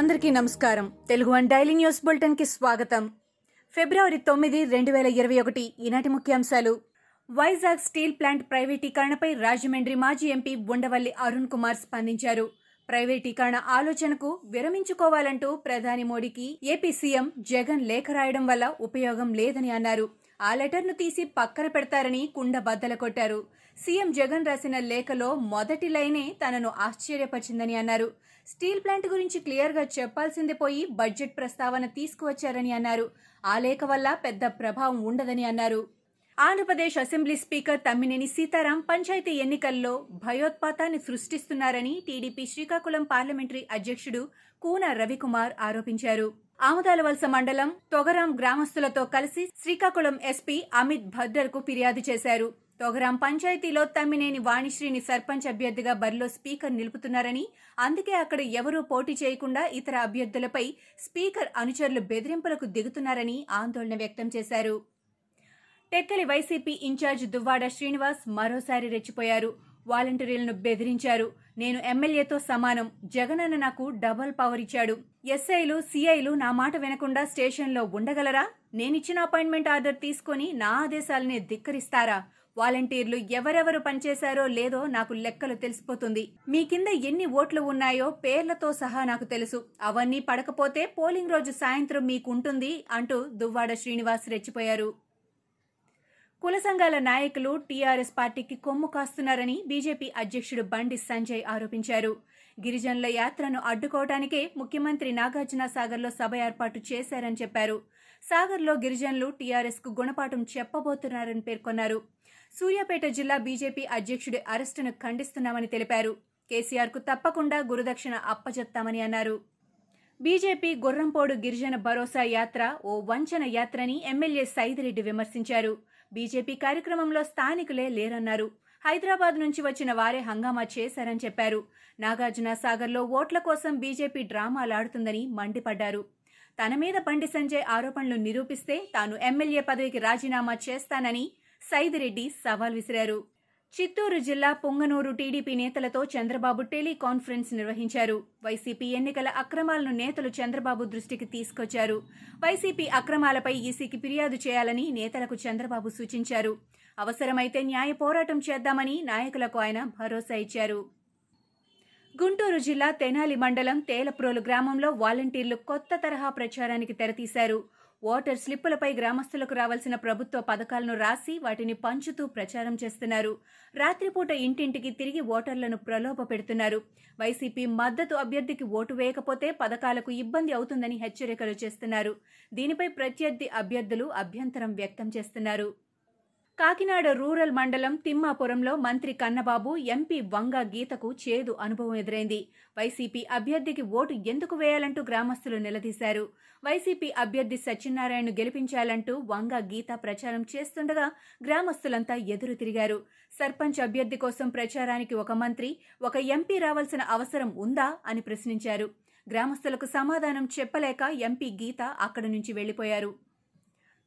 అందరికీ నమస్కారం. Telugu one daily news బులెటిన్కి స్వాగతం. ఫిబ్రవరి తొమ్మిది రెండు వేల ఇరవై ఒకటి ఈనాటి ముఖ్యాంశాలు. వైజాగ్ స్టీల్ ప్లాంట్ ప్రైవేటీకరణపై రాజమండ్రి మాజీ ఎంపీ ఉండవల్లి అరుణ్ కుమార్ స్పందించారు. ప్రైవేటీకరణ ఆలోచనకు విరమించుకోవాలంటూ ప్రధాని మోడీకి ఏపీ సీఎం జగన్ లేఖ రాయడం వల్ల ఉపయోగం లేదని అన్నారు. ఆ లెటర్ను తీసి పక్కన పెడతారని కుండ బద్దల కొట్టారు. సీఎం జగన్ రాసిన లేఖలో మొదటి లైనే తనను ఆశ్చర్యపరిచిందని అన్నారు. స్టీల్ ప్లాంట్ గురించి క్లియర్గా చెప్పాల్సింది పోయి బడ్జెట్ ప్రస్తావన తీసుకువచ్చారని అన్నారు. ఆ లేఖ వల్ల పెద్ద ప్రభావం ఉండదని అన్నారు. ఆంధ్రప్రదేశ్ అసెంబ్లీ స్పీకర్ తమ్మినేని సీతారాం పంచాయతీ ఎన్నికల్లో భయోత్పాతాన్ని సృష్టిస్తున్నారని టీడీపీ శ్రీకాకుళం పార్లమెంటరీ అధ్యక్షుడు కూన రవికుమార్ ఆరోపించారు. ఆమదాలవలస మండలం తొగరాం గ్రామస్తులతో కలిసి శ్రీకాకుళం ఎస్పీ అమిత్ భద్దర్కు ఫిర్యాదు చేశారు. తోగరాం పంచాయతీలో తమ్మినేని వాణిశ్రీని సర్పంచ్ అభ్యర్థిగా బరిలో స్పీకర్ నిలుపుతున్నారని అందుకే అక్కడ ఎవరూ పోటీ చేయకుండా ఇతర అభ్యర్థులపై స్పీకర్ అనుచరులు బెదిరింపులకు దిగుతున్నారని ఆందోళన వ్యక్తం చేశారు. టెక్కలి వైసీపీ ఇన్ఛార్జ్ దువ్వాడ శ్రీనివాస్ మరోసారి రెచ్చిపోయారు. వాలంటీర్లను బెదిరించారు. నేను ఎమ్మెల్యేతో సమానం. జగనన్న నాకు డబల్ పవర్ ఇచ్చాడు. ఎస్ఐలు సిఐలు నా మాట వినకుండా స్టేషన్లో ఉండగలరా? నేనిచ్చిన అపాయింట్మెంట్ ఆర్డర్ తీసుకొని నా ఆదేశాలని ధిక్కరిస్తారా? వాలంటీర్లు ఎవరెవరు పనిచేశారో లేదో నాకు లెక్కలు తెలిసిపోతుంది. మీ కింద ఎన్ని ఓట్లు ఉన్నాయో పేర్లతో సహా నాకు తెలుసు. అవన్నీ పడకపోతే పోలింగ్ రోజు సాయంత్రం మీకుంటుంది అంటూ దువ్వాడ శ్రీనివాస్ రెచ్చిపోయారు. కుల సంఘాల నాయకులు టీఆర్ఎస్ పార్టీకి కొమ్ము కాస్తున్నారని బీజేపీ అధ్యక్షుడు బండి సంజయ్ ఆరోపించారు. గిరిజనుల యాత్రను అడ్డుకోవటానికే ముఖ్యమంత్రి నాగార్జున సాగర్లో సభ ఏర్పాటు చేశారని చెప్పారు. సాగర్లో గిరిజనులు టీఆర్ఎస్కు గుణపాఠం చెప్పబోతున్నారని పేర్కొన్నారు. సూర్యాపేట జిల్లా బీజేపీ అధ్యక్షుడి అరెస్టును ఖండిస్తున్నామని తెలిపారు. కేసీఆర్కు తప్పకుండా గురుదక్షిణ అప్పచెప్తామని అన్నారు. బీజేపీ గుర్రంపోడు గిరిజన భరోసా యాత్ర ఓ వంచన యాత్రని ఎమ్మెల్యే సైదిరెడ్డి విమర్శించారు. బీజేపీ కార్యక్రమంలో స్థానికులే లేరన్నారు. హైదరాబాద్ నుంచి వచ్చిన వారే హంగామా చేశారని చెప్పారు. నాగార్జున సాగర్లో ఓట్ల కోసం బీజేపీ డ్రామాలాడుతుందని మండిపడ్డారు. తన మీద బండి సంజయ్ ఆరోపణలు నిరూపిస్తే తాను ఎమ్మెల్యే పదవికి రాజీనామా చేస్తానని సైదిరెడ్డి సవాల్ విసిరారు. చిత్తూరు జిల్లా పొంగనూరు టీడీపీ నేతలతో చంద్రబాబు టెలికాన్ఫరెన్స్ నిర్వహించారు. వైసీపీ ఎన్నికల అక్రమాలను నేతలు చంద్రబాబు దృష్టికి తీసుకొచ్చారు. వైసీపీ అక్రమాలపై ఈసీకి ఫిర్యాదు చేయాలని నేతలకు చంద్రబాబు సూచించారు. అవసరమైతే న్యాయ పోరాటం చేద్దామని నాయకులకు ఆయన భరోసా ఇచ్చారు. గుంటూరు జిల్లా తెనాలి మండలం తేలప్రోలు గ్రామంలో వాలంటీర్లు కొత్త తరహా ప్రచారానికి తెరతీశారు. ఓటర్ స్లిప్పులపై గ్రామస్తులకు రావాల్సిన ప్రభుత్వ పథకాలను రాసి వాటిని పంచుతూ ప్రచారం చేస్తున్నారు. రాత్రిపూట ఇంటింటికి తిరిగి ఓటర్లను ప్రలోభ పెడుతున్నారు. వైసీపీ మద్దతు అభ్యర్థికి ఓటు వేయకపోతే పథకాలకు ఇబ్బంది అవుతుందని హెచ్చరికలు చేస్తున్నారు. దీనిపై ప్రత్యర్థి అభ్యర్థులు అభ్యంతరం వ్యక్తం చేస్తున్నారు. కాకినాడ రూరల్ మండలం తిమ్మాపురంలో మంత్రి కన్నబాబు ఎంపీ వంగ గీతకు చేదు అనుభవం ఎదురైంది. వైసీపీ అభ్యర్థికి ఓటు ఎందుకు వేయాలంటూ గ్రామస్తులు నిలదీశారు. వైసీపీ అభ్యర్థి సత్యనారాయణను గెలిపించాలంటూ వంగ గీత ప్రచారం చేస్తుండగా గ్రామస్తులంతా ఎదురు తిరిగారు. సర్పంచ్ అభ్యర్థి కోసం ప్రచారానికి ఒక మంత్రి ఒక ఎంపీ రావాల్సిన అవసరం ఉందా అని ప్రశ్నించారు. గ్రామస్తులకు సమాధానం చెప్పలేక ఎంపీ గీత అక్కడి నుంచి వెళ్ళిపోయారు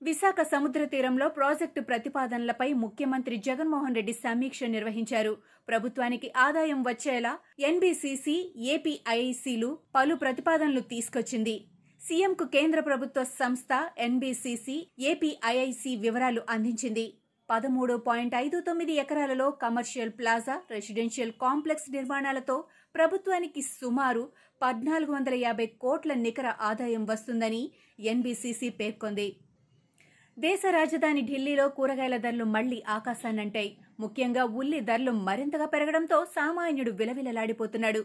విశాఖ సముద్ర తీరంలో ప్రాజెక్టు ప్రతిపాదనలపై ముఖ్యమంత్రి జగన్మోహన్ రెడ్డి సమీక్ష నిర్వహించారు. ప్రభుత్వానికి ఆదాయం వచ్చేలా ఎన్బీసీసీ ఏపీఐసీలు పలు ప్రతిపాదనలు తీసుకొచ్చింది. సీఎంకు కేంద్ర ప్రభుత్వ సంస్థ ఎన్బీసీసీ ఏపీఐఐసి వివరాలు అందించింది. పదమూడు పాయింట్ ఐదు తొమ్మిది ఎకరాలలో కమర్షియల్ ప్లాజా రెసిడెన్షియల్ కాంప్లెక్స్ నిర్మాణాలతో ప్రభుత్వానికి సుమారు పద్నాలుగు వందల యాభై కోట్ల నికర ఆదాయం వస్తుందని ఎన్బీసీసీ పేర్కొంది. దేశ రాజధాని ఢిల్లీలో కూరగాయల ధరలు మళ్ళీ ఆకాశాన్నంటాయి. ముఖ్యంగా ఉల్లి ధరలు మరింతగా పెరగడంతో సామాన్యుడు విలవిలలాడిపోతున్నాడు.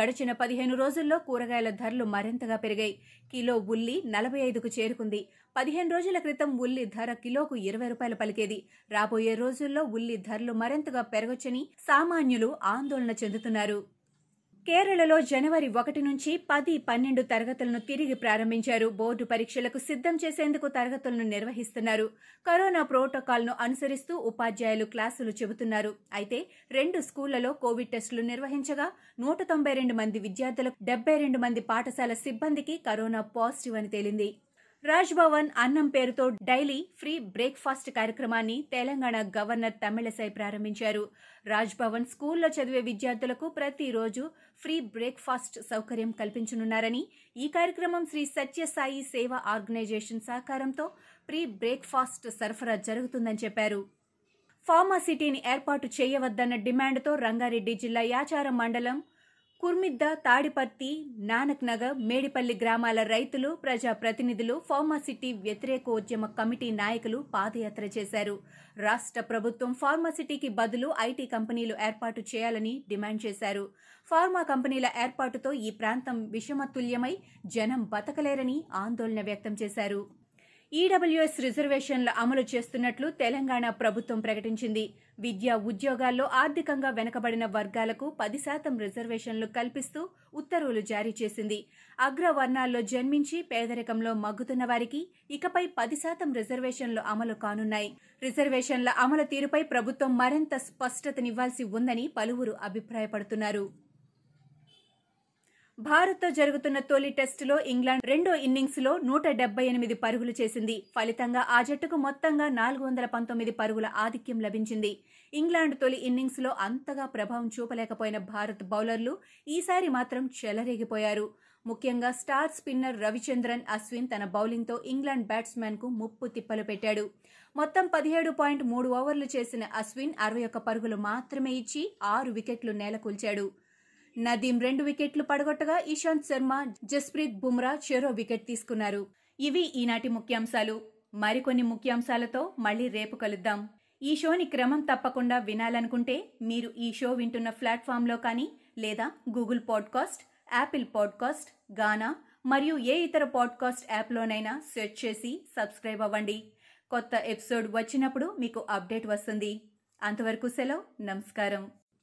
గడిచిన పదిహేను రోజుల్లో కూరగాయల ధరలు మరింతగా పెరిగాయి. కిలో ఉల్లి నలభై ఐదుకు చేరుకుంది. పదిహేను రోజుల క్రితం ఉల్లి ధర కిలోకు ఇరవై రూపాయలు పలికేది. రాబోయే రోజుల్లో ఉల్లి ధరలు మరింతగా పెరగొచ్చని సామాన్యులు ఆందోళన చెందుతున్నారు. కేరళలో జనవరి ఒకటి నుంచి పది పన్నెండు తరగతులను తిరిగి ప్రారంభించారు. బోర్డు పరీక్షలకు సిద్ధం చేసేందుకు తరగతులను నిర్వహిస్తున్నారు. కరోనా ప్రోటోకాల్ను అనుసరిస్తూ ఉపాధ్యాయులు క్లాసులు చెబుతున్నారు. అయితే రెండు స్కూళ్ళలో కోవిడ్ టెస్టులు నిర్వహించగా నూట తొంభై రెండు మంది విద్యార్థులకు డెబ్బై రెండు మంది పాఠశాల సిబ్బందికి కరోనా పాజిటివ్ అని తేలింది. రాజ్ భవన్ అన్నం పేరుతో డైలీ ఫ్రీ బ్రేక్ఫాస్ట్ కార్యక్రమాన్ని తెలంగాణ గవర్నర్ తమిళసై ప్రారంభించారు. రాజ్ భవన్ స్కూల్లో చదివే విద్యార్థులకు ప్రతిరోజు ఫ్రీ బ్రేక్ఫాస్ట్ సౌకర్యం కల్పించనున్నారని ఈ కార్యక్రమం శ్రీ సత్యసాయి సేవా ఆర్గనైజేషన్ సహకారంతో ప్రీ బ్రేక్ఫాస్ట్ సరఫరా జరుగుతుందని చెప్పారు. ఫార్మాసిటీని ఏర్పాటు చేయవద్దన్న డిమాండ్తో రంగారెడ్డి జిల్లా యాచారం మండలం కుర్మిద్ద తాడిపత్తి నానక్ నగర్ మేడిపల్లి గ్రామాల రైతులు ప్రజా ప్రతినిధులు ఫార్మాసిటీ వ్యతిరేకోద్యమ కమిటీ నాయకులు పాదయాత్ర చేశారు. రాష్ట్ర ప్రభుత్వం ఫార్మాసిటీకి బదులు ఐటీ కంపెనీలు ఏర్పాటు చేయాలని డిమాండ్ చేశారు. ఫార్మా కంపెనీల ఏర్పాటుతో ఈ ప్రాంతం విషమతుల్యమై జనం బతకలేరని ఆందోళన వ్యక్తం చేశారు. ఈడబ్ల్యూఎస్ రిజర్వేషన్ల అమలు చేస్తున్నట్లు తెలంగాణ ప్రభుత్వం ప్రకటించింది. విద్యా ఉద్యోగాల్లో ఆర్థికంగా వెనుకబడిన వర్గాలకు పది శాతం రిజర్వేషన్లు కల్పిస్తూ ఉత్తర్వులు జారీ చేసింది. అగ్రవర్ణాల్లో జన్మించి పేదరికంలో మగ్గుతున్న వారికి ఇకపై పది శాతం రిజర్వేషన్లు అమలు కానున్నాయి. రిజర్వేషన్ల అమలు తీరుపై ప్రభుత్వం మరింత స్పష్టతనివ్వాల్సి ఉందని పలువురు అభిప్రాయపడుతున్నారు. భారత్తో జరుగుతున్న తొలి టెస్టులో ఇంగ్లాండ్ రెండో ఇన్నింగ్స్లో నూట డెబ్బై ఎనిమిది పరుగులు చేసింది. ఫలితంగా ఆ జట్టుకు మొత్తంగా నాలుగు వందల పంతొమ్మిది పరుగుల ఆధిక్యం లభించింది. ఇంగ్లాండ్ తొలి ఇన్నింగ్స్లో అంతగా ప్రభావం చూపలేకపోయిన భారత్ బౌలర్లు ఈసారి మాత్రం చెలరేగిపోయారు. ముఖ్యంగా స్టార్ స్పిన్నర్ రవిచంద్రన్ అశ్విన్ తన బౌలింగ్తో ఇంగ్లాండ్ బ్యాట్స్మెన్కు ముప్పు తిప్పలు పెట్టాడు. మొత్తం పదిహేడు పాయింట్ మూడు ఓవర్లు చేసిన అశ్విన్ అరవై ఒక్క పరుగులు మాత్రమే ఇచ్చి ఆరు వికెట్లు నేలకూల్చాడు. నదీం రెండు వికెట్లు పడగొట్టగా ఇషాంత్ శర్మ జస్ప్రీత్ బుమ్రా చెరో వికెట్ తీసుకున్నారు. ఇవి ఈనాటి ముఖ్యాంశాలు. మరికొన్ని ముఖ్యాంశాలతో మళ్ళీ రేపు కలుద్దాం. ఈ షోని క్రమం తప్పకుండా వినాలనుకుంటే మీరు ఈ షో వింటున్న ప్లాట్ఫామ్లో కానీ లేదా Google podcast Apple podcast Gaana మరియు ఏ ఇతర పాడ్కాస్ట్ యాప్లోనైనా సెర్చ్ చేసి సబ్స్క్రైబ్ అవ్వండి. కొత్త ఎపిసోడ్ వచ్చినప్పుడు మీకు అప్డేట్ వస్తుంది. అంతవరకు సెలవు. నమస్కారం.